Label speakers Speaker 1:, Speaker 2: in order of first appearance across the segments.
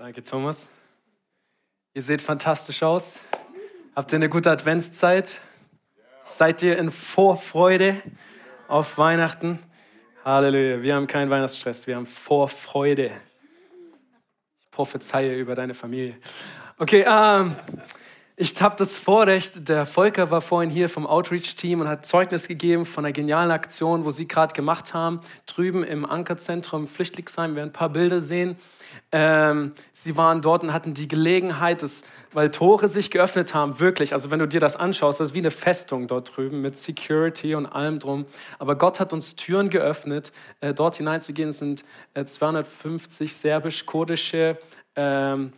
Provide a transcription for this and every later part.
Speaker 1: Danke, Thomas. Ihr seht fantastisch aus. Habt ihr eine gute Adventszeit? Seid ihr in Vorfreude auf Weihnachten? Halleluja. Wir haben keinen Weihnachtsstress, wir haben Vorfreude. Ich prophezeie über deine Familie. Okay, ähm, ich habe das Vorrecht, der Volker war vorhin hier vom Outreach-Team und hat Zeugnis gegeben von einer genialen Aktion, wo sie gerade gemacht haben, drüben im Ankerzentrum Flüchtlingsheim. Wir werden ein paar Bilder sehen. Ähm, sie waren dort und hatten die Gelegenheit, dass, weil Tore sich geöffnet haben, wirklich. Also wenn du dir das anschaust, das ist wie eine Festung dort drüben mit Security und allem drum. Aber Gott hat uns Türen geöffnet, äh, dort hineinzugehen. Es sind äh, 250 serbisch-kurdische ähm,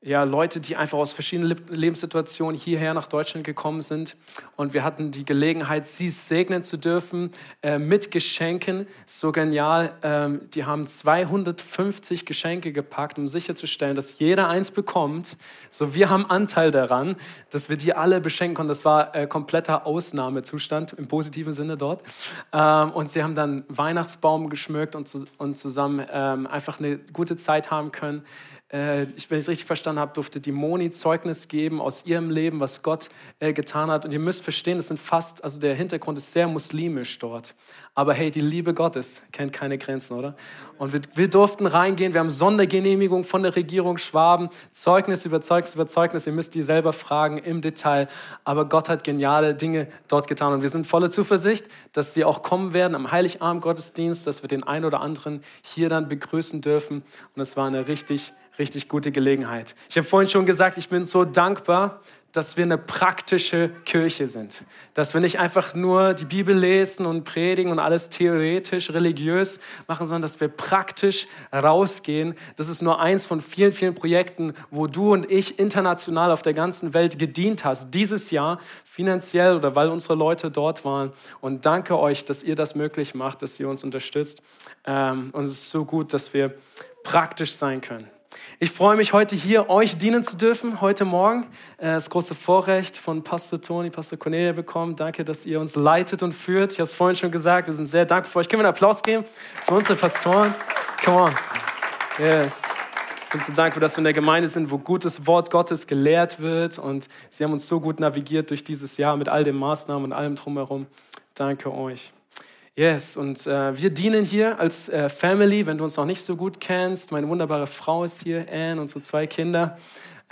Speaker 1: ja, Leute, die einfach aus verschiedenen Lebenssituationen hierher nach Deutschland gekommen sind. Und wir hatten die Gelegenheit, sie segnen zu dürfen äh, mit Geschenken. So genial. Ähm, die haben 250 Geschenke gepackt, um sicherzustellen, dass jeder eins bekommt. So, wir haben Anteil daran, dass wir die alle beschenken konnten. Das war äh, kompletter Ausnahmezustand im positiven Sinne dort. Ähm, und sie haben dann Weihnachtsbaum geschmückt und, zu, und zusammen ähm, einfach eine gute Zeit haben können äh, wenn ich es richtig verstanden habe, durfte die Moni Zeugnis geben aus ihrem Leben, was Gott äh, getan hat. Und ihr müsst verstehen, es sind fast, also der Hintergrund ist sehr muslimisch dort. Aber hey, die Liebe Gottes kennt keine Grenzen, oder? Und wir, wir durften reingehen, wir haben Sondergenehmigung von der Regierung Schwaben, Zeugnis über Zeugnis über Zeugnis. Ihr müsst die selber fragen im Detail. Aber Gott hat geniale Dinge dort getan. Und wir sind voller Zuversicht, dass sie auch kommen werden am Heiligabend Gottesdienst, dass wir den einen oder anderen hier dann begrüßen dürfen. Und es war eine richtig richtig gute Gelegenheit. Ich habe vorhin schon gesagt, ich bin so dankbar, dass wir eine praktische Kirche sind. Dass wir nicht einfach nur die Bibel lesen und predigen und alles theoretisch, religiös machen, sondern dass wir praktisch rausgehen. Das ist nur eins von vielen, vielen Projekten, wo du und ich international auf der ganzen Welt gedient hast. Dieses Jahr finanziell oder weil unsere Leute dort waren. Und danke euch, dass ihr das möglich macht, dass ihr uns unterstützt. Ähm, und es ist so gut, dass wir praktisch sein können. Ich freue mich heute hier, euch dienen zu dürfen, heute Morgen. Äh, das große Vorrecht von Pastor Toni, Pastor Cornelia bekommen. Danke, dass ihr uns leitet und führt. Ich habe es vorhin schon gesagt, wir sind sehr dankbar für euch. Können wir einen Applaus geben für unsere Pastoren? Come on. Yes. Ich bin so dankbar, dass wir in der Gemeinde sind, wo gutes Wort Gottes gelehrt wird. Und sie haben uns so gut navigiert durch dieses Jahr mit all den Maßnahmen und allem drumherum. Danke euch. Yes, und äh, wir dienen hier als äh, Family, wenn du uns noch nicht so gut kennst. Meine wunderbare Frau ist hier, Anne, unsere zwei Kinder.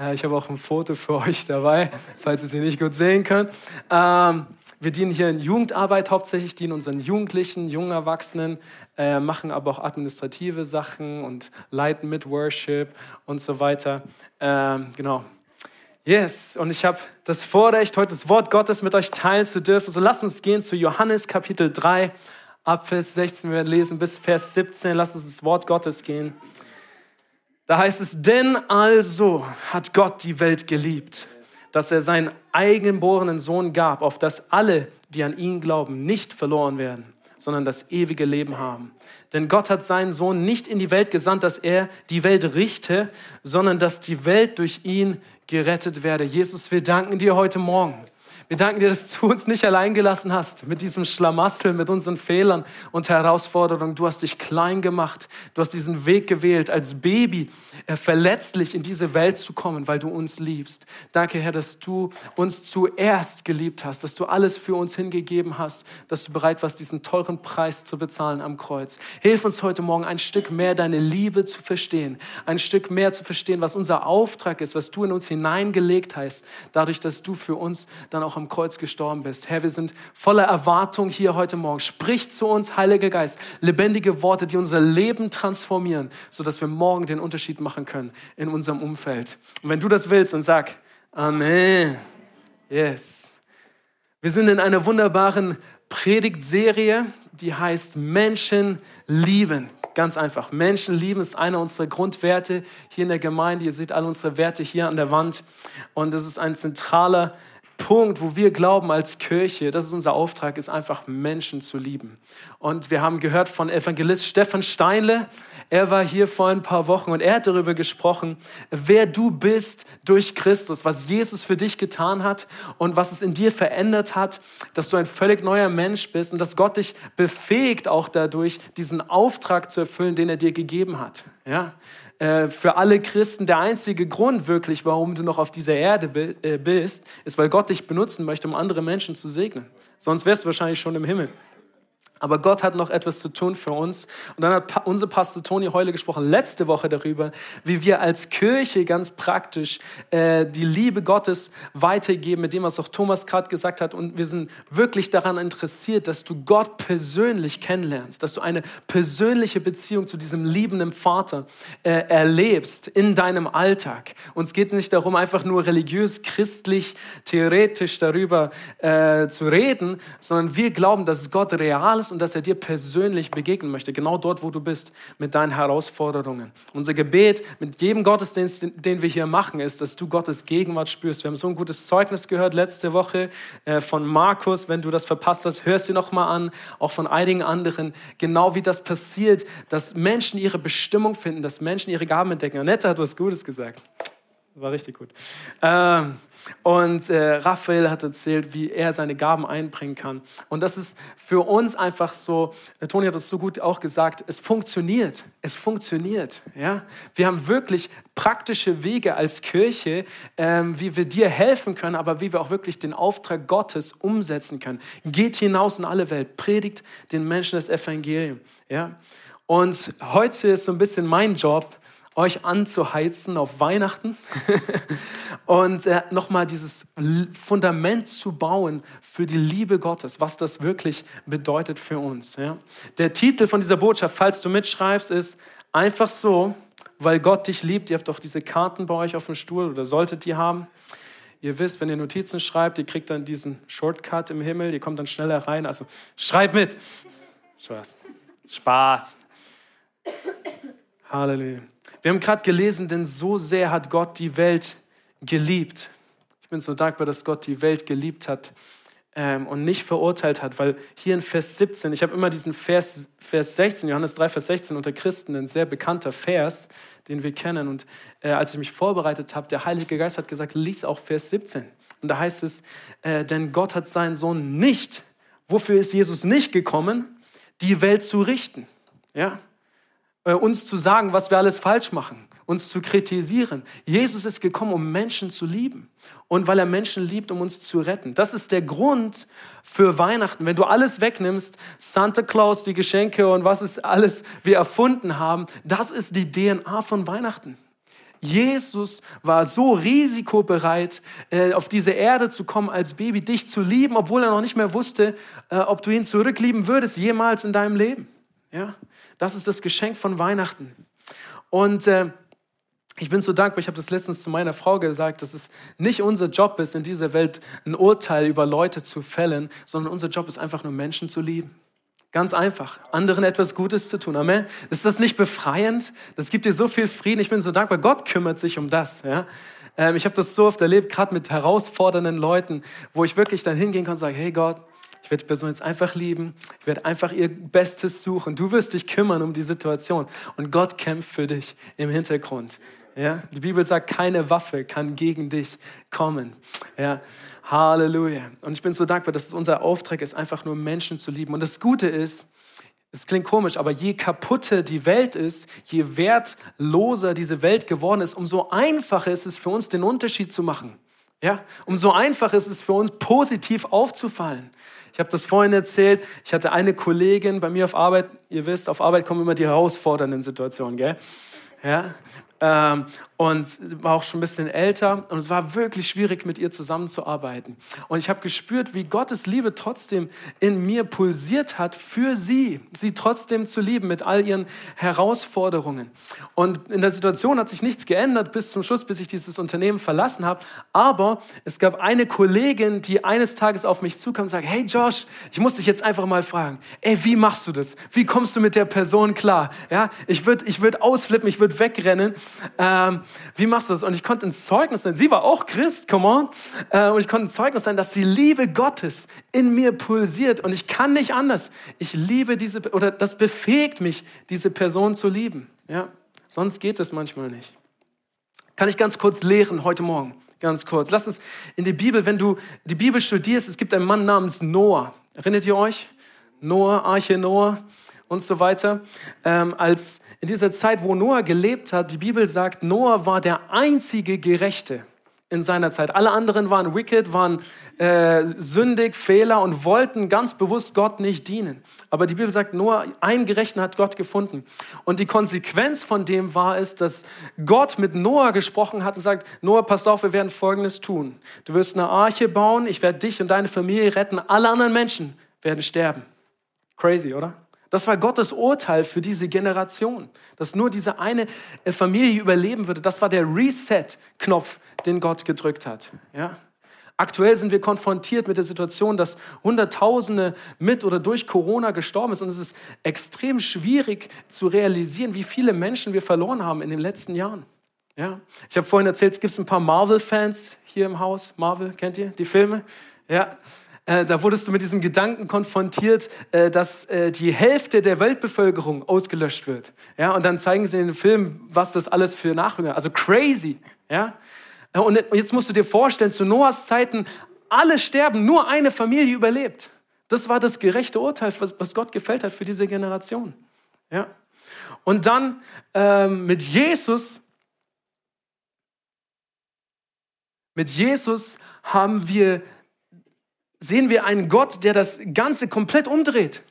Speaker 1: Äh, ich habe auch ein Foto für euch dabei, falls ihr sie nicht gut sehen könnt. Ähm, wir dienen hier in Jugendarbeit hauptsächlich, dienen unseren Jugendlichen, jungen Erwachsenen, äh, machen aber auch administrative Sachen und leiten mit Worship und so weiter. Ähm, genau, Yes, und ich habe das Vorrecht, heute das Wort Gottes mit euch teilen zu dürfen. So lasst uns gehen zu Johannes Kapitel 3, ab Vers 16. Wir lesen bis Vers 17. Lasst uns ins Wort Gottes gehen. Da heißt es, denn also hat Gott die Welt geliebt, dass er seinen eigengeborenen Sohn gab, auf dass alle, die an ihn glauben, nicht verloren werden, sondern das ewige Leben haben. Denn Gott hat seinen Sohn nicht in die Welt gesandt, dass er die Welt richte, sondern dass die Welt durch ihn gerettet werde. Jesus, wir danken dir heute Morgen wir danken dir, dass du uns nicht allein gelassen hast mit diesem Schlamassel, mit unseren Fehlern und Herausforderungen. Du hast dich klein gemacht. Du hast diesen Weg gewählt, als Baby äh, verletzlich in diese Welt zu kommen, weil du uns liebst. Danke, Herr, dass du uns zuerst geliebt hast, dass du alles für uns hingegeben hast, dass du bereit warst, diesen teuren Preis zu bezahlen am Kreuz. Hilf uns heute Morgen ein Stück mehr deine Liebe zu verstehen, ein Stück mehr zu verstehen, was unser Auftrag ist, was du in uns hineingelegt hast, dadurch, dass du für uns dann auch am Kreuz gestorben bist. Herr, wir sind voller Erwartung hier heute Morgen. Sprich zu uns, Heiliger Geist, lebendige Worte, die unser Leben transformieren, sodass wir morgen den Unterschied machen können in unserem Umfeld. Und wenn du das willst, dann sag Amen. Yes. Wir sind in einer wunderbaren Predigtserie, die heißt Menschen lieben. Ganz einfach. Menschen lieben ist einer unserer Grundwerte hier in der Gemeinde. Ihr seht alle unsere Werte hier an der Wand. Und das ist ein zentraler Punkt, wo wir glauben als Kirche, das ist unser Auftrag, ist einfach Menschen zu lieben. Und wir haben gehört von Evangelist Stefan Steinle, er war hier vor ein paar Wochen und er hat darüber gesprochen, wer du bist durch Christus, was Jesus für dich getan hat und was es in dir verändert hat, dass du ein völlig neuer Mensch bist und dass Gott dich befähigt auch dadurch, diesen Auftrag zu erfüllen, den er dir gegeben hat. Ja? Äh, für alle Christen der einzige Grund wirklich, warum du noch auf dieser Erde äh, bist, ist, weil Gott dich benutzen möchte, um andere Menschen zu segnen. Sonst wärst du wahrscheinlich schon im Himmel. Aber Gott hat noch etwas zu tun für uns. Und dann hat unser Pastor Toni Heule gesprochen letzte Woche darüber, wie wir als Kirche ganz praktisch äh, die Liebe Gottes weitergeben, mit dem, was auch Thomas gerade gesagt hat. Und wir sind wirklich daran interessiert, dass du Gott persönlich kennenlernst, dass du eine persönliche Beziehung zu diesem liebenden Vater äh, erlebst in deinem Alltag. Uns geht es nicht darum, einfach nur religiös, christlich, theoretisch darüber äh, zu reden, sondern wir glauben, dass Gott real ist ist und dass er dir persönlich begegnen möchte, genau dort, wo du bist, mit deinen Herausforderungen. Unser Gebet mit jedem Gottesdienst, den wir hier machen, ist, dass du Gottes Gegenwart spürst. Wir haben so ein gutes Zeugnis gehört letzte Woche äh, von Markus. Wenn du das verpasst hast, hör es dir nochmal an, auch von einigen anderen, genau wie das passiert, dass Menschen ihre Bestimmung finden, dass Menschen ihre Gaben entdecken. Annette hat was Gutes gesagt. War richtig gut. Ähm, und äh, Raphael hat erzählt, wie er seine Gaben einbringen kann. Und das ist für uns einfach so, der Toni hat das so gut auch gesagt, es funktioniert. Es funktioniert. Ja? Wir haben wirklich praktische Wege als Kirche, ähm, wie wir dir helfen können, aber wie wir auch wirklich den Auftrag Gottes umsetzen können. Geht hinaus in alle Welt, predigt den Menschen das Evangelium. Ja? Und heute ist so ein bisschen mein Job, euch anzuheizen auf Weihnachten und äh, nochmal dieses Fundament zu bauen für die Liebe Gottes, was das wirklich bedeutet für uns. Ja? Der Titel von dieser Botschaft, falls du mitschreibst, ist einfach so, weil Gott dich liebt. Ihr habt doch diese Karten bei euch auf dem Stuhl oder solltet die haben. Ihr wisst, wenn ihr Notizen schreibt, ihr kriegt dann diesen Shortcut im Himmel, ihr kommt dann schneller rein. Also schreibt mit. Spaß. Spaß. Halleluja. Wir haben gerade gelesen, denn so sehr hat Gott die Welt geliebt. Ich bin so dankbar, dass Gott die Welt geliebt hat ähm, und nicht verurteilt hat, weil hier in Vers 17, ich habe immer diesen Vers, Vers 16, Johannes 3, Vers 16 unter Christen, ein sehr bekannter Vers, den wir kennen. Und äh, als ich mich vorbereitet habe, der Heilige Geist hat gesagt, lies auch Vers 17. Und da heißt es, äh, denn Gott hat seinen Sohn nicht, wofür ist Jesus nicht gekommen, die Welt zu richten. Ja, uns zu sagen, was wir alles falsch machen, uns zu kritisieren. Jesus ist gekommen, um Menschen zu lieben und weil er Menschen liebt, um uns zu retten. Das ist der Grund für Weihnachten. Wenn du alles wegnimmst, Santa Claus, die Geschenke und was es alles wir erfunden haben, das ist die DNA von Weihnachten. Jesus war so risikobereit, äh, auf diese Erde zu kommen als Baby, dich zu lieben, obwohl er noch nicht mehr wusste, äh, ob du ihn zurücklieben würdest jemals in deinem Leben. Ja? Das ist das Geschenk von Weihnachten. Und äh, ich bin so dankbar, ich habe das letztens zu meiner Frau gesagt, dass es nicht unser Job ist, in dieser Welt ein Urteil über Leute zu fällen, sondern unser Job ist einfach nur Menschen zu lieben. Ganz einfach. Anderen etwas Gutes zu tun. Amen. Ist das nicht befreiend? Das gibt dir so viel Frieden. Ich bin so dankbar. Gott kümmert sich um das. Ja? Ähm, ich habe das so oft erlebt, gerade mit herausfordernden Leuten, wo ich wirklich dann hingehen kann und sagen, hey Gott, ich werde die Person jetzt einfach lieben. Ich werde einfach ihr Bestes suchen. Du wirst dich kümmern um die Situation. Und Gott kämpft für dich im Hintergrund. Ja? Die Bibel sagt, keine Waffe kann gegen dich kommen. Ja? Halleluja. Und ich bin so dankbar, dass es unser Auftrag ist, einfach nur Menschen zu lieben. Und das Gute ist, es klingt komisch, aber je kaputter die Welt ist, je wertloser diese Welt geworden ist, umso einfacher ist es für uns, den Unterschied zu machen. Ja, umso einfacher ist es für uns, positiv aufzufallen. Ich habe das vorhin erzählt. Ich hatte eine Kollegin bei mir auf Arbeit. Ihr wisst, auf Arbeit kommen immer die herausfordernden Situationen, gell? Ja, ähm, und war auch schon ein bisschen älter und es war wirklich schwierig, mit ihr zusammenzuarbeiten. Und ich habe gespürt, wie Gottes Liebe trotzdem in mir pulsiert hat für sie, sie trotzdem zu lieben mit all ihren Herausforderungen. Und in der Situation hat sich nichts geändert bis zum Schluss, bis ich dieses Unternehmen verlassen habe. Aber es gab eine Kollegin, die eines Tages auf mich zukam und sagte, hey Josh, ich muss dich jetzt einfach mal fragen, ey, wie machst du das? Wie kommst du mit der Person klar? Ja, ich würde ich würd ausflippen, ich würde wegrennen. Ähm, wie machst du das? Und ich konnte ein Zeugnis sein. Sie war auch Christ, come on. Äh, und ich konnte ein Zeugnis sein, dass die Liebe Gottes in mir pulsiert. Und ich kann nicht anders. Ich liebe diese, oder das befähigt mich, diese Person zu lieben. Ja? Sonst geht es manchmal nicht. Kann ich ganz kurz lehren heute Morgen? Ganz kurz. Lass uns in die Bibel, wenn du die Bibel studierst, es gibt einen Mann namens Noah. Erinnert ihr euch? Noah, Arche Noah. Und so weiter. Ähm, als in dieser Zeit, wo Noah gelebt hat, die Bibel sagt, Noah war der einzige Gerechte in seiner Zeit. Alle anderen waren wicked, waren äh, sündig, Fehler und wollten ganz bewusst Gott nicht dienen. Aber die Bibel sagt, nur einen Gerechten hat Gott gefunden. Und die Konsequenz von dem war es, dass Gott mit Noah gesprochen hat und sagt, Noah, pass auf, wir werden Folgendes tun. Du wirst eine Arche bauen, ich werde dich und deine Familie retten, alle anderen Menschen werden sterben. Crazy, oder? Das war Gottes Urteil für diese Generation, dass nur diese eine Familie überleben würde. Das war der Reset-Knopf, den Gott gedrückt hat. Ja? Aktuell sind wir konfrontiert mit der Situation, dass Hunderttausende mit oder durch Corona gestorben sind. Und es ist extrem schwierig zu realisieren, wie viele Menschen wir verloren haben in den letzten Jahren. Ja? Ich habe vorhin erzählt, es gibt ein paar Marvel-Fans hier im Haus. Marvel, kennt ihr die Filme? Ja. Äh, da wurdest du mit diesem Gedanken konfrontiert, äh, dass äh, die Hälfte der Weltbevölkerung ausgelöscht wird. Ja, und dann zeigen sie in dem Film, was das alles für Nachwirkungen hat. Also crazy. Ja? Und jetzt musst du dir vorstellen, zu Noahs Zeiten, alle sterben, nur eine Familie überlebt. Das war das gerechte Urteil, was Gott gefällt hat für diese Generation. Ja? Und dann ähm, mit Jesus, mit Jesus haben wir sehen wir einen Gott, der das Ganze komplett umdreht.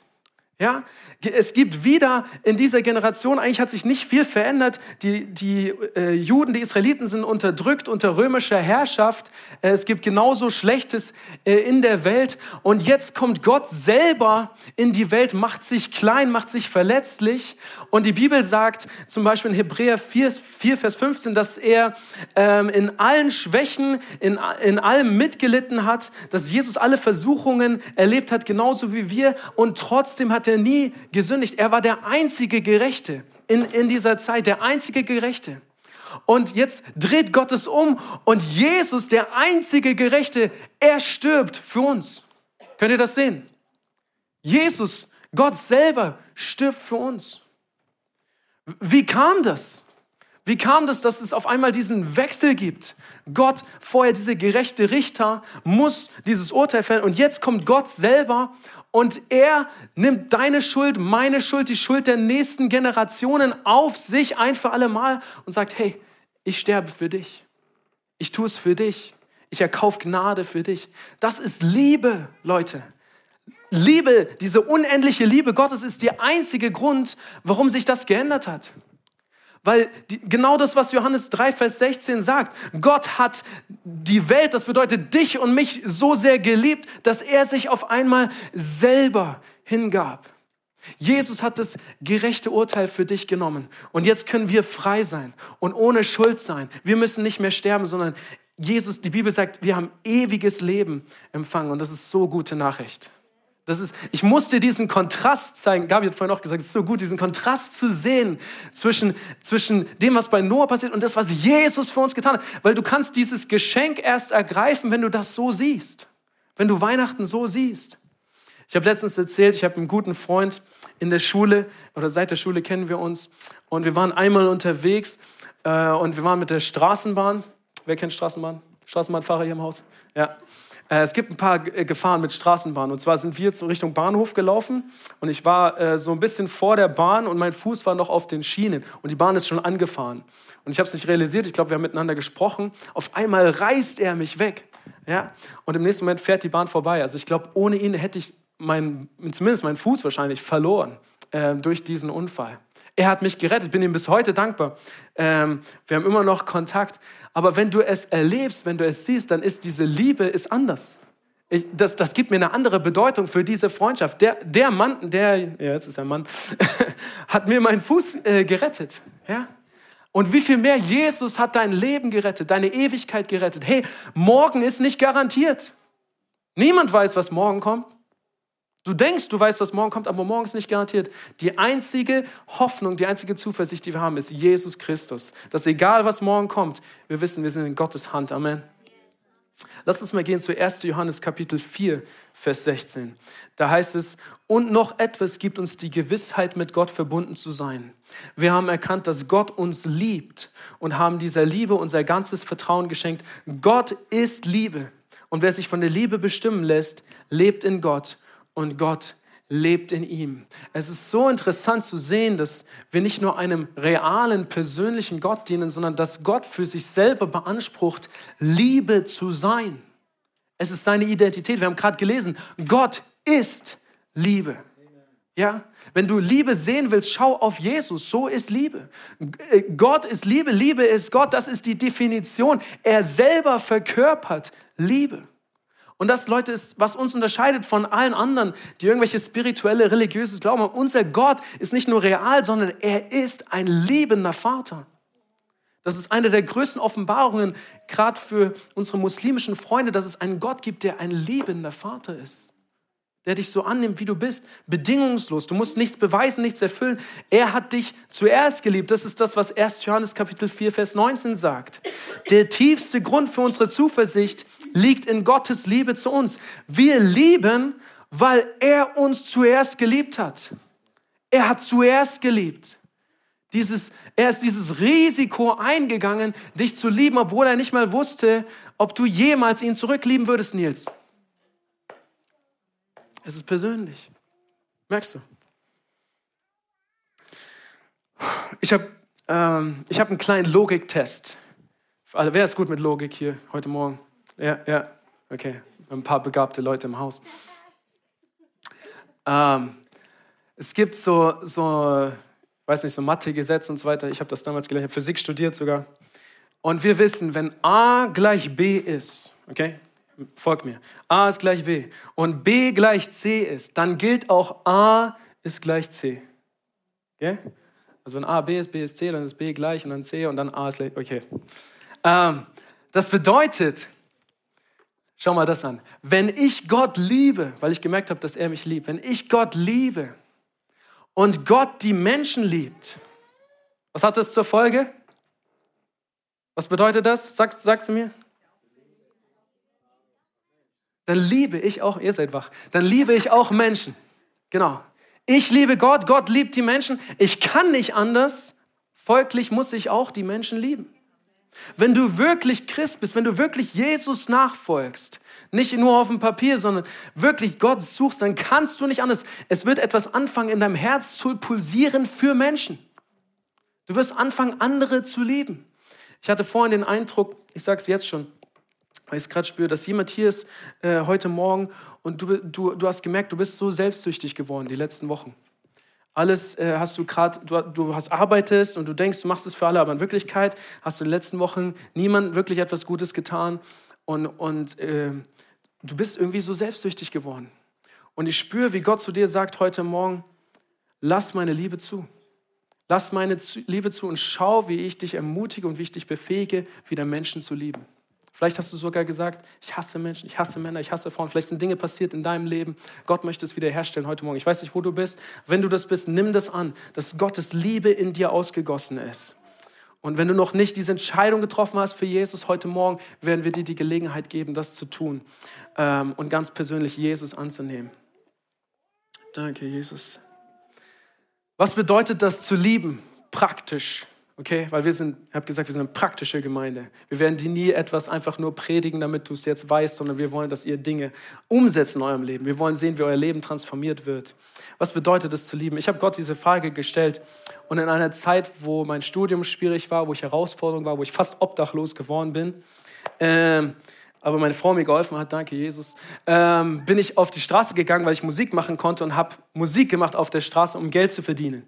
Speaker 1: Ja, es gibt wieder in dieser Generation, eigentlich hat sich nicht viel verändert. Die, die äh, Juden, die Israeliten sind unterdrückt unter römischer Herrschaft. Äh, es gibt genauso Schlechtes äh, in der Welt. Und jetzt kommt Gott selber in die Welt, macht sich klein, macht sich verletzlich. Und die Bibel sagt zum Beispiel in Hebräer 4, 4 Vers 15, dass er ähm, in allen Schwächen, in, in allem mitgelitten hat, dass Jesus alle Versuchungen erlebt hat, genauso wie wir. Und trotzdem hat er nie gesündigt. Er war der einzige Gerechte in, in dieser Zeit, der einzige Gerechte. Und jetzt dreht Gott es um und Jesus, der einzige Gerechte, er stirbt für uns. Könnt ihr das sehen? Jesus, Gott selber, stirbt für uns. Wie kam das? Wie kam das, dass es auf einmal diesen Wechsel gibt? Gott, vorher dieser gerechte Richter, muss dieses Urteil fällen und jetzt kommt Gott selber und er nimmt deine Schuld, meine Schuld, die Schuld der nächsten Generationen auf sich ein für alle Mal und sagt, hey, ich sterbe für dich. Ich tue es für dich. Ich erkaufe Gnade für dich. Das ist Liebe, Leute. Liebe, diese unendliche Liebe Gottes ist der einzige Grund, warum sich das geändert hat. Weil die, genau das, was Johannes 3, Vers 16 sagt, Gott hat die Welt, das bedeutet dich und mich, so sehr geliebt, dass er sich auf einmal selber hingab. Jesus hat das gerechte Urteil für dich genommen. Und jetzt können wir frei sein und ohne Schuld sein. Wir müssen nicht mehr sterben, sondern Jesus, die Bibel sagt, wir haben ewiges Leben empfangen. Und das ist so gute Nachricht. Das ist, ich musste diesen Kontrast zeigen. Gabi hat vorhin auch gesagt, es ist so gut, diesen Kontrast zu sehen zwischen, zwischen dem, was bei Noah passiert und das, was Jesus für uns getan hat. Weil du kannst dieses Geschenk erst ergreifen, wenn du das so siehst. Wenn du Weihnachten so siehst. Ich habe letztens erzählt, ich habe einen guten Freund in der Schule oder seit der Schule kennen wir uns und wir waren einmal unterwegs äh, und wir waren mit der Straßenbahn. Wer kennt Straßenbahn? Straßenbahnfahrer hier im Haus? Ja. Äh, es gibt ein paar äh, Gefahren mit Straßenbahnen. Und zwar sind wir jetzt Richtung Bahnhof gelaufen und ich war äh, so ein bisschen vor der Bahn und mein Fuß war noch auf den Schienen und die Bahn ist schon angefahren. Und ich habe es nicht realisiert, ich glaube, wir haben miteinander gesprochen. Auf einmal reißt er mich weg. Ja? Und im nächsten Moment fährt die Bahn vorbei. Also ich glaube, ohne ihn hätte ich mein, zumindest meinen Fuß wahrscheinlich verloren äh, durch diesen Unfall. Er hat mich gerettet, bin ihm bis heute dankbar. Ähm, wir haben immer noch Kontakt. Aber wenn du es erlebst, wenn du es siehst, dann ist diese Liebe ist anders. Ich, das, das gibt mir eine andere Bedeutung für diese Freundschaft. Der, der Mann, der, ja, jetzt ist er Mann, hat mir meinen Fuß äh, gerettet. Ja? Und wie viel mehr Jesus hat dein Leben gerettet, deine Ewigkeit gerettet. Hey, morgen ist nicht garantiert. Niemand weiß, was morgen kommt. Du denkst, du weißt, was morgen kommt, aber morgen ist nicht garantiert. Die einzige Hoffnung, die einzige Zuversicht, die wir haben, ist Jesus Christus. Dass egal, was morgen kommt, wir wissen, wir sind in Gottes Hand. Amen. Lass uns mal gehen zu 1. Johannes Kapitel 4, Vers 16. Da heißt es, und noch etwas gibt uns die Gewissheit, mit Gott verbunden zu sein. Wir haben erkannt, dass Gott uns liebt und haben dieser Liebe unser ganzes Vertrauen geschenkt. Gott ist Liebe. Und wer sich von der Liebe bestimmen lässt, lebt in Gott und Gott lebt in ihm. Es ist so interessant zu sehen, dass wir nicht nur einem realen, persönlichen Gott dienen, sondern dass Gott für sich selber beansprucht, Liebe zu sein. Es ist seine Identität. Wir haben gerade gelesen, Gott ist Liebe. Ja, wenn du Liebe sehen willst, schau auf Jesus. So ist Liebe. Gott ist Liebe, Liebe ist Gott. Das ist die Definition. Er selber verkörpert Liebe. Und das, Leute, ist, was uns unterscheidet von allen anderen, die irgendwelche spirituelle, religiöses Glauben haben. Unser Gott ist nicht nur real, sondern er ist ein liebender Vater. Das ist eine der größten Offenbarungen, gerade für unsere muslimischen Freunde, dass es einen Gott gibt, der ein liebender Vater ist der dich so annimmt, wie du bist, bedingungslos. Du musst nichts beweisen, nichts erfüllen. Er hat dich zuerst geliebt. Das ist das, was 1. Johannes Kapitel 4, Vers 19 sagt. Der tiefste Grund für unsere Zuversicht liegt in Gottes Liebe zu uns. Wir lieben, weil er uns zuerst geliebt hat. Er hat zuerst geliebt. Dieses, er ist dieses Risiko eingegangen, dich zu lieben, obwohl er nicht mal wusste, ob du jemals ihn zurücklieben würdest, Nils. Es ist persönlich. Merkst du? Ich habe ähm, hab einen kleinen Logiktest. Wer ist gut mit Logik hier heute Morgen? Ja, ja, okay. Ein paar begabte Leute im Haus. Ähm, es gibt so, so, weiß nicht, so Mathe-Gesetze und so weiter. Ich habe das damals gelernt, ich habe Physik studiert sogar. Und wir wissen, wenn A gleich B ist, okay, Folgt mir. A ist gleich B und B gleich C ist, dann gilt auch A ist gleich C. Okay? Also wenn A B ist, B ist C, dann ist B gleich und dann C und dann A ist gleich. Okay. Ähm, das bedeutet, schau mal das an. Wenn ich Gott liebe, weil ich gemerkt habe, dass er mich liebt, wenn ich Gott liebe und Gott die Menschen liebt, was hat das zur Folge? Was bedeutet das? Sag, sagst du mir? dann liebe ich auch, ihr seid wach, dann liebe ich auch Menschen. Genau. Ich liebe Gott, Gott liebt die Menschen. Ich kann nicht anders, folglich muss ich auch die Menschen lieben. Wenn du wirklich Christ bist, wenn du wirklich Jesus nachfolgst, nicht nur auf dem Papier, sondern wirklich Gott suchst, dann kannst du nicht anders. Es wird etwas anfangen in deinem Herz zu pulsieren für Menschen. Du wirst anfangen, andere zu lieben. Ich hatte vorhin den Eindruck, ich sage es jetzt schon, weil ich es gerade spüre, dass jemand hier ist äh, heute Morgen und du, du, du hast gemerkt, du bist so selbstsüchtig geworden die letzten Wochen. Alles äh, hast du gerade, du, du hast arbeitest und du denkst, du machst es für alle, aber in Wirklichkeit hast du in den letzten Wochen niemand wirklich etwas Gutes getan und, und äh, du bist irgendwie so selbstsüchtig geworden. Und ich spüre, wie Gott zu dir sagt heute Morgen, lass meine Liebe zu. Lass meine Liebe zu und schau, wie ich dich ermutige und wie ich dich befähige, wieder Menschen zu lieben. Vielleicht hast du sogar gesagt, ich hasse Menschen, ich hasse Männer, ich hasse Frauen. Vielleicht sind Dinge passiert in deinem Leben. Gott möchte es wiederherstellen heute Morgen. Ich weiß nicht, wo du bist. Wenn du das bist, nimm das an, dass Gottes Liebe in dir ausgegossen ist. Und wenn du noch nicht diese Entscheidung getroffen hast für Jesus heute Morgen, werden wir dir die Gelegenheit geben, das zu tun ähm, und ganz persönlich Jesus anzunehmen. Danke, Jesus. Was bedeutet das zu lieben? Praktisch. Okay, weil wir sind, ich habe gesagt, wir sind eine praktische Gemeinde. Wir werden dir nie etwas einfach nur predigen, damit du es jetzt weißt, sondern wir wollen, dass ihr Dinge umsetzt in eurem Leben. Wir wollen sehen, wie euer Leben transformiert wird. Was bedeutet es zu lieben? Ich habe Gott diese Frage gestellt und in einer Zeit, wo mein Studium schwierig war, wo ich Herausforderung war, wo ich fast obdachlos geworden bin, ähm, aber meine Frau mir geholfen hat, danke Jesus, ähm, bin ich auf die Straße gegangen, weil ich Musik machen konnte und habe Musik gemacht auf der Straße, um Geld zu verdienen.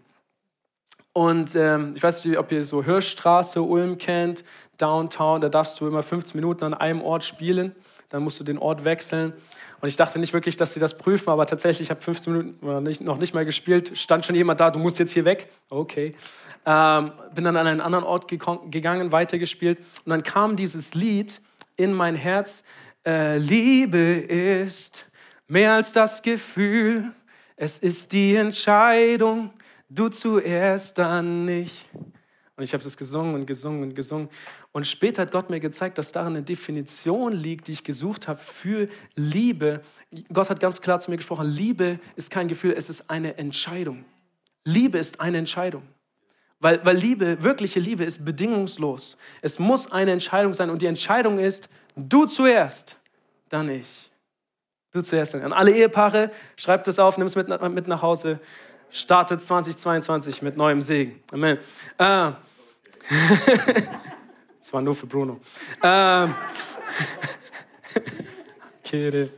Speaker 1: Und ähm, ich weiß nicht, ob ihr so Hirschstraße, Ulm kennt, Downtown, da darfst du immer 15 Minuten an einem Ort spielen. Dann musst du den Ort wechseln. Und ich dachte nicht wirklich, dass sie das prüfen, aber tatsächlich, ich habe 15 Minuten nicht, noch nicht mal gespielt, stand schon jemand da, du musst jetzt hier weg. Okay. Ähm, bin dann an einen anderen Ort gegangen, weitergespielt. Und dann kam dieses Lied in mein Herz. Äh, Liebe ist mehr als das Gefühl, es ist die Entscheidung, du zuerst, dann nicht. Und ich habe das gesungen und gesungen und gesungen. Und später hat Gott mir gezeigt, dass darin eine Definition liegt, die ich gesucht habe für Liebe. Gott hat ganz klar zu mir gesprochen, Liebe ist kein Gefühl, es ist eine Entscheidung. Liebe ist eine Entscheidung. Weil, weil Liebe, wirkliche Liebe ist bedingungslos. Es muss eine Entscheidung sein und die Entscheidung ist, du zuerst, dann ich. Du zuerst. An alle Ehepaare, schreibt es auf, nimm es mit, mit nach Hause. Startet 2022 mit neuem Segen. Amen. Äh, das war nur für Bruno. Ähm, Kede.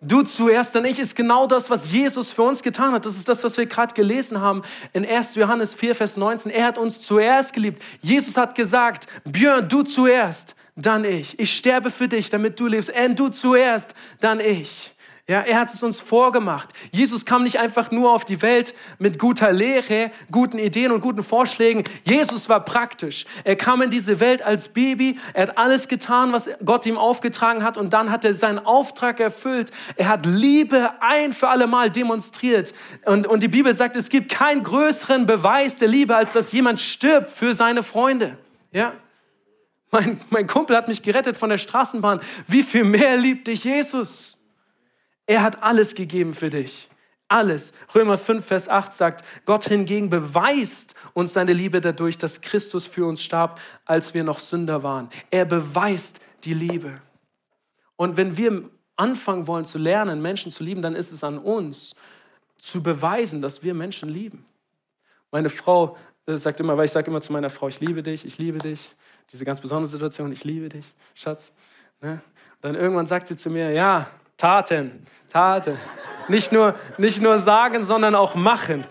Speaker 1: Du zuerst, dann ich ist genau das, was Jesus für uns getan hat. Das ist das, was wir gerade gelesen haben in 1. Johannes 4, Vers 19. Er hat uns zuerst geliebt. Jesus hat gesagt, Björn, du zuerst, dann ich. Ich sterbe für dich, damit du lebst. Und du zuerst, dann ich. Ja, er hat es uns vorgemacht. Jesus kam nicht einfach nur auf die Welt mit guter Lehre, guten Ideen und guten Vorschlägen. Jesus war praktisch. Er kam in diese Welt als Baby. Er hat alles getan, was Gott ihm aufgetragen hat. Und dann hat er seinen Auftrag erfüllt. Er hat Liebe ein für alle Mal demonstriert. Und, und die Bibel sagt, es gibt keinen größeren Beweis der Liebe, als dass jemand stirbt für seine Freunde. Ja. Mein, mein Kumpel hat mich gerettet von der Straßenbahn. Wie viel mehr liebt dich Jesus? Er hat alles gegeben für dich. Alles. Römer 5, Vers 8 sagt, Gott hingegen beweist uns seine Liebe dadurch, dass Christus für uns starb, als wir noch Sünder waren. Er beweist die Liebe. Und wenn wir anfangen wollen zu lernen, Menschen zu lieben, dann ist es an uns zu beweisen, dass wir Menschen lieben. Meine Frau äh, sagt immer, weil ich sage immer zu meiner Frau, ich liebe dich, ich liebe dich. Diese ganz besondere Situation, ich liebe dich, Schatz. Ne? Dann irgendwann sagt sie zu mir, ja, Taten, Taten. Nicht nur, nicht nur sagen, sondern auch machen.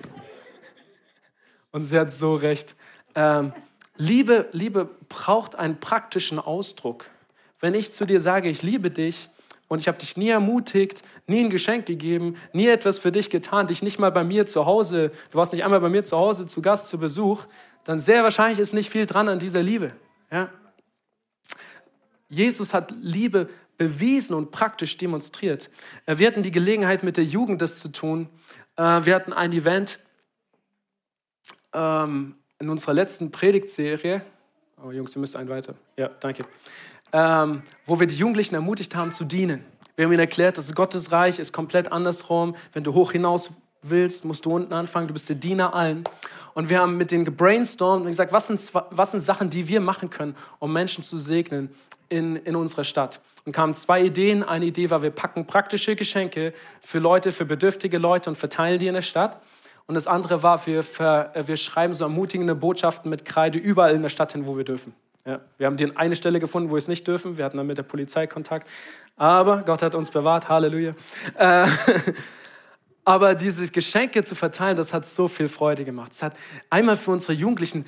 Speaker 1: Und sie hat so recht. Ähm, Liebe, Liebe braucht einen praktischen Ausdruck. Wenn ich zu dir sage, ich liebe dich und ich habe dich nie ermutigt, nie ein Geschenk gegeben, nie etwas für dich getan, dich nicht mal bei mir zu Hause, du warst nicht einmal bei mir zu Hause zu Gast, zu Besuch, dann sehr wahrscheinlich ist nicht viel dran an dieser Liebe. Ja? Jesus hat Liebe bewiesen und praktisch demonstriert. Äh, wir hatten die Gelegenheit, mit der Jugend das zu tun. Äh, wir hatten ein Event ähm, in unserer letzten Predigtserie. Oh, Jungs, ihr müsst einen weiter. Ja, danke. Ähm, wo wir die Jugendlichen ermutigt haben zu dienen. Wir haben ihnen erklärt, dass Gottes Reich ist komplett andersrum. Wenn du hoch hinaus willst, musst du unten anfangen. Du bist der Diener allen. Und wir haben mit denen gebrainstormt und gesagt, was sind, was sind Sachen, die wir machen können, um Menschen zu segnen in, in unserer Stadt. Und kamen zwei Ideen. Eine Idee war, wir packen praktische Geschenke für Leute, für bedürftige Leute und verteilen die in der Stadt. Und das andere war, wir, ver, äh, wir schreiben so ermutigende Botschaften mit Kreide überall in der Stadt hin, wo wir dürfen. Ja, wir haben die eine Stelle gefunden, wo wir es nicht dürfen. Wir hatten dann mit der Polizei Kontakt. Aber Gott hat uns bewahrt. Halleluja. Äh, aber diese Geschenke zu verteilen, das hat so viel Freude gemacht. Es hat einmal für unsere Jugendlichen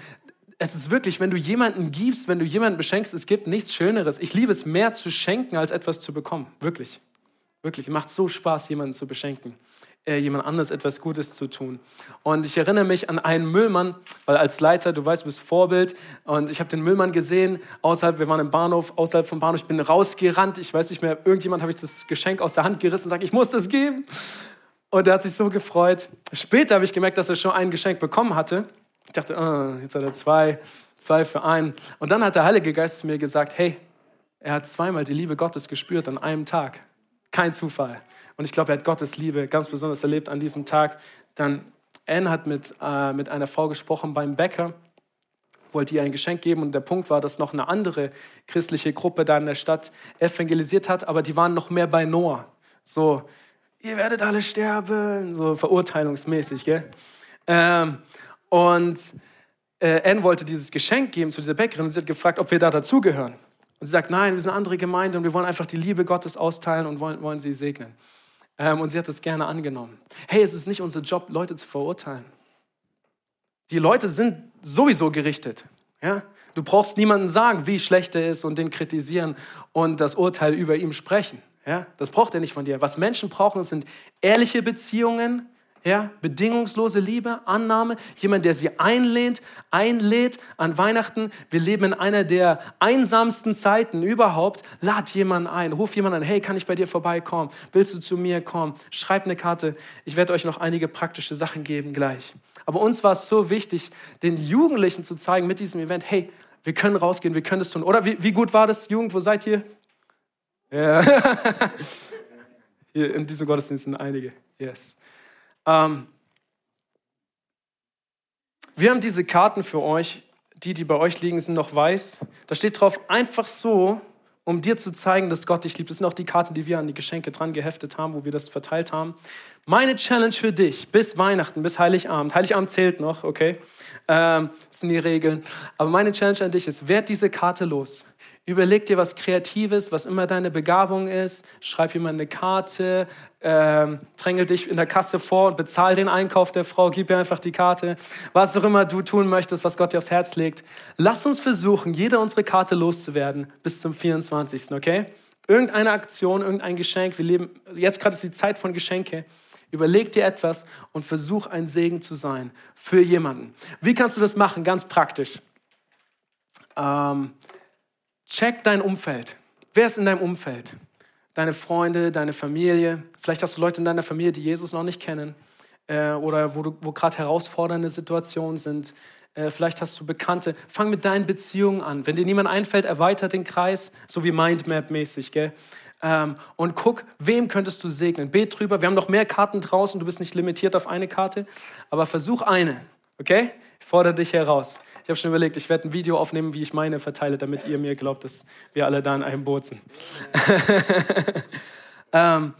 Speaker 1: es ist wirklich, wenn du jemanden gibst, wenn du jemanden beschenkst, es gibt nichts Schöneres. Ich liebe es mehr zu schenken, als etwas zu bekommen. Wirklich. Wirklich. Macht so Spaß, jemanden zu beschenken. Äh, jemand anderes etwas Gutes zu tun. Und ich erinnere mich an einen Müllmann, weil als Leiter, du weißt, du bist Vorbild. Und ich habe den Müllmann gesehen, außerhalb, wir waren im Bahnhof, außerhalb vom Bahnhof. Ich bin rausgerannt. Ich weiß nicht mehr, irgendjemand habe ich das Geschenk aus der Hand gerissen und sagt, ich muss das geben. Und er hat sich so gefreut. Später habe ich gemerkt, dass er schon ein Geschenk bekommen hatte. Ich dachte, oh, jetzt hat er zwei, zwei für einen. Und dann hat der Heilige Geist zu mir gesagt, hey, er hat zweimal die Liebe Gottes gespürt an einem Tag. Kein Zufall. Und ich glaube, er hat Gottes Liebe ganz besonders erlebt an diesem Tag. Dann Anne hat mit, äh, mit einer Frau gesprochen beim Bäcker, wollte ihr ein Geschenk geben. Und der Punkt war, dass noch eine andere christliche Gruppe da in der Stadt evangelisiert hat, aber die waren noch mehr bei Noah. So, ihr werdet alle sterben, so verurteilungsmäßig, gell? Ähm, und äh, Anne wollte dieses Geschenk geben zu dieser Bäckerin und sie hat gefragt, ob wir da dazugehören. Und sie sagt, nein, wir sind eine andere Gemeinde und wir wollen einfach die Liebe Gottes austeilen und wollen, wollen sie segnen. Ähm, und sie hat das gerne angenommen. Hey, es ist nicht unser Job, Leute zu verurteilen. Die Leute sind sowieso gerichtet. Ja? Du brauchst niemandem sagen, wie schlecht er ist und den kritisieren und das Urteil über ihm sprechen. Ja? Das braucht er nicht von dir. Was Menschen brauchen, sind ehrliche Beziehungen, ja, bedingungslose Liebe, Annahme, jemand, der sie einlehnt, einlädt an Weihnachten. Wir leben in einer der einsamsten Zeiten überhaupt. Lad jemanden ein, ruf jemanden an, hey, kann ich bei dir vorbeikommen? Willst du zu mir kommen? Schreib eine Karte. Ich werde euch noch einige praktische Sachen geben gleich. Aber uns war es so wichtig, den Jugendlichen zu zeigen mit diesem Event, hey, wir können rausgehen, wir können es tun. Oder wie, wie gut war das, Jugend? Wo seid ihr? Ja. Hier in diesem Gottesdienst sind einige. Yes. Ähm, wir haben diese Karten für euch. Die, die bei euch liegen, sind noch weiß. Da steht drauf, einfach so um dir zu zeigen, dass Gott dich liebt. Das sind auch die Karten, die wir an die Geschenke dran geheftet haben, wo wir das verteilt haben. Meine Challenge für dich bis Weihnachten, bis Heiligabend. Heiligabend zählt noch, okay? Ähm, das sind die Regeln. Aber meine Challenge an dich ist, werd diese Karte los. Überleg dir was Kreatives, was immer deine Begabung ist. Schreib jemand eine Karte, ähm, drängel dich in der Kasse vor und bezahl den Einkauf der Frau, gib ihr einfach die Karte. Was auch immer du tun möchtest, was Gott dir aufs Herz legt. Lass uns versuchen, jede unsere Karte loszuwerden bis zum 24. Okay? Irgendeine Aktion, irgendein Geschenk. Wir leben, jetzt gerade ist die Zeit von Geschenke. Überleg dir etwas und versuch ein Segen zu sein für jemanden. Wie kannst du das machen? Ganz praktisch. Ähm, Check dein Umfeld. Wer ist in deinem Umfeld? Deine Freunde, deine Familie. Vielleicht hast du Leute in deiner Familie, die Jesus noch nicht kennen äh, oder wo, wo gerade herausfordernde Situationen sind. Äh, vielleicht hast du Bekannte. Fang mit deinen Beziehungen an. Wenn dir niemand einfällt, erweitert den Kreis, so wie Mindmap-mäßig. Ähm, und guck, wem könntest du segnen. Bet drüber. Wir haben noch mehr Karten draußen. Du bist nicht limitiert auf eine Karte, aber versuch eine. Okay? Ich fordere dich heraus. Ich habe schon überlegt, ich werde ein Video aufnehmen, wie ich meine verteile, damit ihr mir glaubt, dass wir alle da in einem Boot sind. ähm,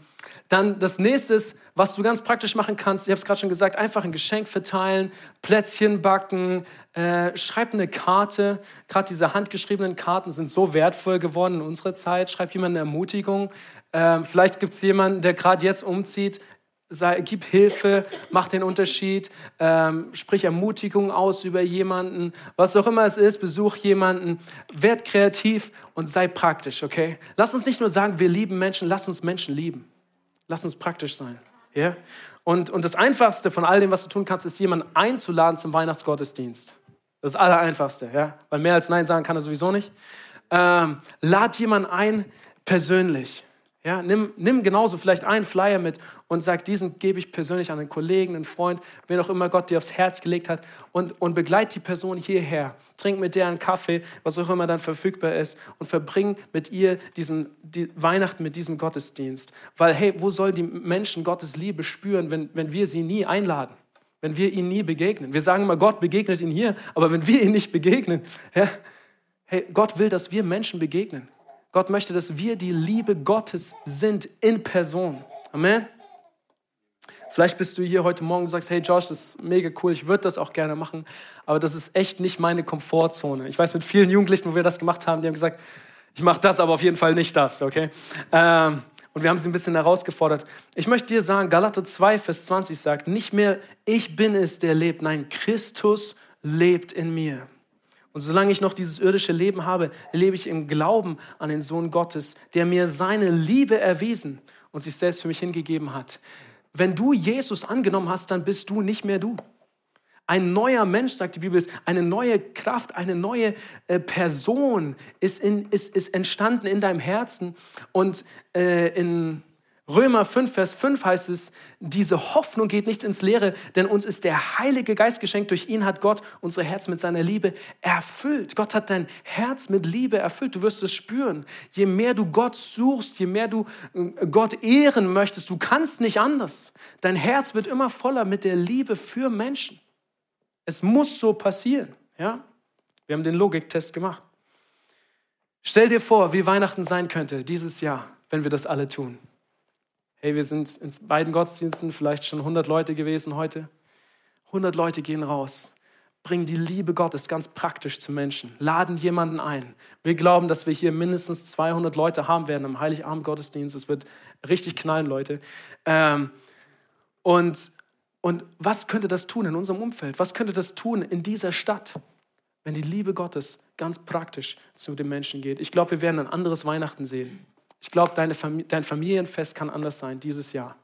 Speaker 1: dann das nächste ist, was du ganz praktisch machen kannst, ich habe es gerade schon gesagt, einfach ein Geschenk verteilen, Plätzchen backen, äh, schreib eine Karte. Gerade diese handgeschriebenen Karten sind so wertvoll geworden in unserer Zeit. Schreib jemandem eine Ermutigung. Ähm, vielleicht gibt es jemanden, der gerade jetzt umzieht sei, gib Hilfe, mach den Unterschied, ähm, sprich Ermutigung aus über jemanden, was auch immer es ist, besuch jemanden, werd kreativ und sei praktisch, okay? Lass uns nicht nur sagen, wir lieben Menschen, lass uns Menschen lieben. Lass uns praktisch sein, ja? Und, und das Einfachste von all dem, was du tun kannst, ist, jemanden einzuladen zum Weihnachtsgottesdienst. Das das Allereinfachste, ja? Weil mehr als Nein sagen kann er sowieso nicht. Ähm, lad jemanden ein persönlich. Ja, nimm, nimm genauso vielleicht einen Flyer mit und sag, diesen gebe ich persönlich an einen Kollegen, einen Freund, wen auch immer Gott dir aufs Herz gelegt hat und, und begleit die Person hierher. Trink mit der einen Kaffee, was auch immer dann verfügbar ist und verbring mit ihr diesen die Weihnachten mit diesem Gottesdienst. Weil, hey, wo soll die Menschen Gottes Liebe spüren, wenn, wenn wir sie nie einladen? Wenn wir ihnen nie begegnen. Wir sagen immer, Gott begegnet ihnen hier, aber wenn wir ihnen nicht begegnen, ja, hey, Gott will, dass wir Menschen begegnen. Gott möchte, dass wir die Liebe Gottes sind in Person. Amen. Vielleicht bist du hier heute Morgen und sagst, hey Josh, das ist mega cool, ich würde das auch gerne machen, aber das ist echt nicht meine Komfortzone. Ich weiß mit vielen Jugendlichen, wo wir das gemacht haben, die haben gesagt, ich mache das, aber auf jeden Fall nicht das, okay? Ähm, und wir haben sie ein bisschen herausgefordert. Ich möchte dir sagen, Galater 2, Vers 20 sagt, nicht mehr ich bin es, der lebt, nein, Christus lebt in mir. Und solange ich noch dieses irdische Leben habe, lebe ich im Glauben an den Sohn Gottes, der mir seine Liebe erwiesen und sich selbst für mich hingegeben hat. Wenn du Jesus angenommen hast, dann bist du nicht mehr du. Ein neuer Mensch, sagt die Bibel, ist eine neue Kraft, eine neue äh, Person ist, in, ist, ist entstanden in deinem Herzen. Und äh, in Römer 5, Vers 5 heißt es, diese Hoffnung geht nicht ins Leere, denn uns ist der Heilige Geist geschenkt. Durch ihn hat Gott unsere Herzen mit seiner Liebe erfüllt. Gott hat dein Herz mit Liebe erfüllt. Du wirst es spüren. Je mehr du Gott suchst, je mehr du äh, Gott ehren möchtest, du kannst nicht anders. Dein Herz wird immer voller mit der Liebe für Menschen. Es muss so passieren. Ja? Wir haben den Logiktest gemacht. Stell dir vor, wie Weihnachten sein könnte dieses Jahr, wenn wir das alle tun. Hey, wir sind in beiden Gottesdiensten vielleicht schon 100 Leute gewesen heute. 100 Leute gehen raus, bringen die Liebe Gottes ganz praktisch zu Menschen, laden jemanden ein. Wir glauben, dass wir hier mindestens 200 Leute haben werden am Heiligabend Gottesdienst. Es wird richtig knallen, Leute. Ähm, und, und was könnte das tun in unserem Umfeld? Was könnte das tun in dieser Stadt, wenn die Liebe Gottes ganz praktisch zu den Menschen geht? Ich glaube, wir werden ein anderes Weihnachten sehen. Ich glaube, Famili dein Familienfest kann anders sein dieses Jahr.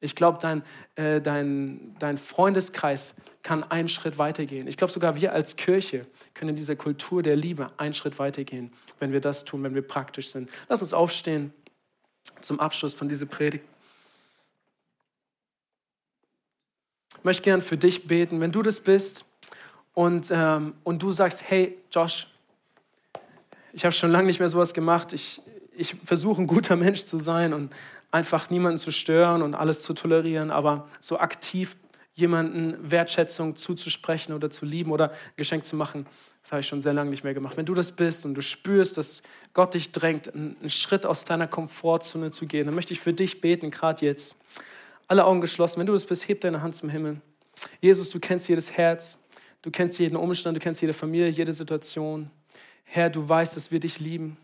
Speaker 1: Ich glaube, dein, äh, dein, dein Freundeskreis kann einen Schritt weitergehen. Ich glaube, sogar wir als Kirche können in dieser Kultur der Liebe einen Schritt weitergehen, wenn wir das tun, wenn wir praktisch sind. Lass uns aufstehen zum Abschluss von dieser Predigt. Ich möchte gern für dich beten, wenn du das bist und, ähm, und du sagst, hey Josh, ich habe schon lange nicht mehr sowas gemacht, ich, ich versuche ein guter Mensch zu sein und einfach niemanden zu stören und alles zu tolerieren, aber so aktiv jemanden Wertschätzung zuzusprechen oder zu lieben oder Geschenk zu machen. Das habe ich schon sehr lange nicht mehr gemacht. Wenn du das bist und du spürst, dass Gott dich drängt, einen Schritt aus deiner Komfortzone zu gehen, dann möchte ich für dich beten, gerade jetzt. Alle Augen geschlossen. Wenn du das bist, heb deine Hand zum Himmel. Jesus, du kennst jedes Herz, du kennst jeden Umstand, du kennst jede Familie, jede Situation. Herr, du weißt, dass wir dich lieben.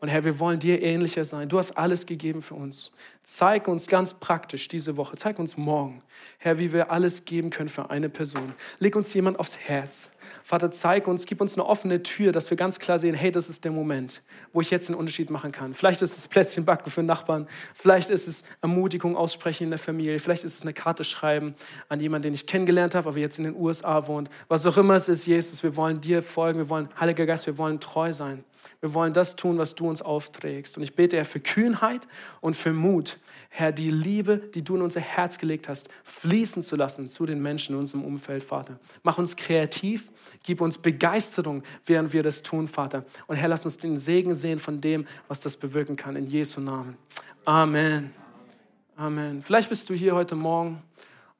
Speaker 1: Und Herr, wir wollen dir ähnlicher sein. Du hast alles gegeben für uns. Zeig uns ganz praktisch diese Woche, zeig uns morgen, Herr, wie wir alles geben können für eine Person. Leg uns jemand aufs Herz. Vater, zeig uns, gib uns eine offene Tür, dass wir ganz klar sehen, hey, das ist der Moment, wo ich jetzt einen Unterschied machen kann. Vielleicht ist es Plätzchen backen für Nachbarn, vielleicht ist es Ermutigung aussprechen in der Familie, vielleicht ist es eine Karte schreiben an jemanden, den ich kennengelernt habe, aber jetzt in den USA wohnt. Was auch immer es ist, Jesus, wir wollen dir folgen, wir wollen, Heiliger Geist, wir wollen treu sein. Wir wollen das tun, was du uns aufträgst. Und ich bete, Herr, für Kühnheit und für Mut, Herr, die Liebe, die du in unser Herz gelegt hast, fließen zu lassen zu den Menschen in unserem Umfeld, Vater. Mach uns kreativ, gib uns Begeisterung, während wir das tun, Vater. Und Herr, lass uns den Segen sehen von dem, was das bewirken kann, in Jesu Namen. Amen. Amen. Vielleicht bist du hier heute Morgen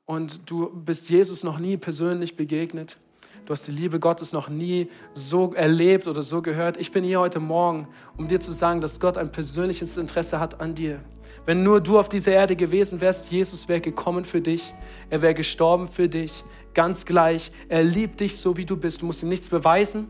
Speaker 1: und du bist Jesus noch nie persönlich begegnet. Du hast die Liebe Gottes noch nie so erlebt oder so gehört. Ich bin hier heute Morgen, um dir zu sagen, dass Gott ein persönliches Interesse hat an dir. Wenn nur du auf dieser Erde gewesen wärst, Jesus wäre gekommen für dich. Er wäre gestorben für dich. Ganz gleich. Er liebt dich so, wie du bist. Du musst ihm nichts beweisen.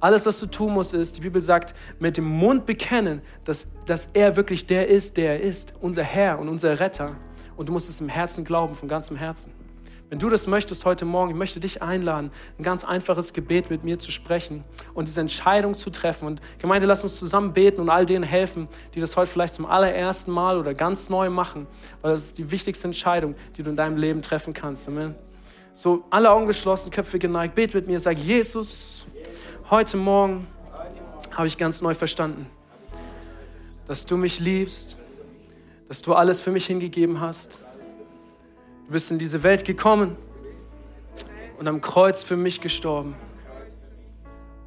Speaker 1: Alles, was du tun musst, ist, die Bibel sagt, mit dem Mund bekennen, dass, dass er wirklich der ist, der er ist. Unser Herr und unser Retter. Und du musst es im Herzen glauben, von ganzem Herzen. Wenn du das möchtest heute Morgen, ich möchte dich einladen, ein ganz einfaches Gebet mit mir zu sprechen und diese Entscheidung zu treffen. Und Gemeinde, lass uns zusammen beten und all denen helfen, die das heute vielleicht zum allerersten Mal oder ganz neu machen, weil das ist die wichtigste Entscheidung, die du in deinem Leben treffen kannst. Amen. So, alle Augen geschlossen, Köpfe geneigt, bet mit mir, sag Jesus, heute Morgen habe ich ganz neu verstanden, dass du mich liebst, dass du alles für mich hingegeben hast Du bist in diese Welt gekommen und am Kreuz für mich gestorben.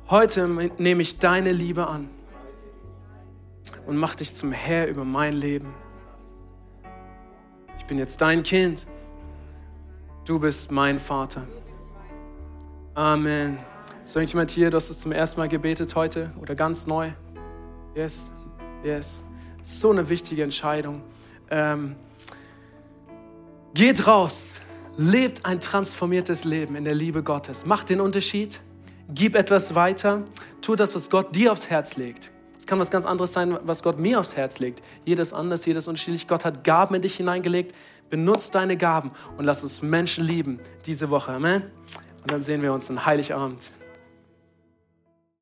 Speaker 1: Heute nehme ich deine Liebe an und mach dich zum Herr über mein Leben. Ich bin jetzt dein Kind. Du bist mein Vater. Amen. Ist irgendjemand hier, du hast es zum ersten Mal gebetet heute oder ganz neu? Yes, yes. So eine wichtige Entscheidung. Ähm, Geht raus, lebt ein transformiertes Leben in der Liebe Gottes. Macht den Unterschied, gib etwas weiter, tu das, was Gott dir aufs Herz legt. Es kann was ganz anderes sein, was Gott mir aufs Herz legt. Jedes anders, jedes unterschiedlich. Gott hat Gaben in dich hineingelegt. Benutzt deine Gaben und lass uns Menschen lieben diese Woche. Amen. Und dann sehen wir uns an Heiligabend.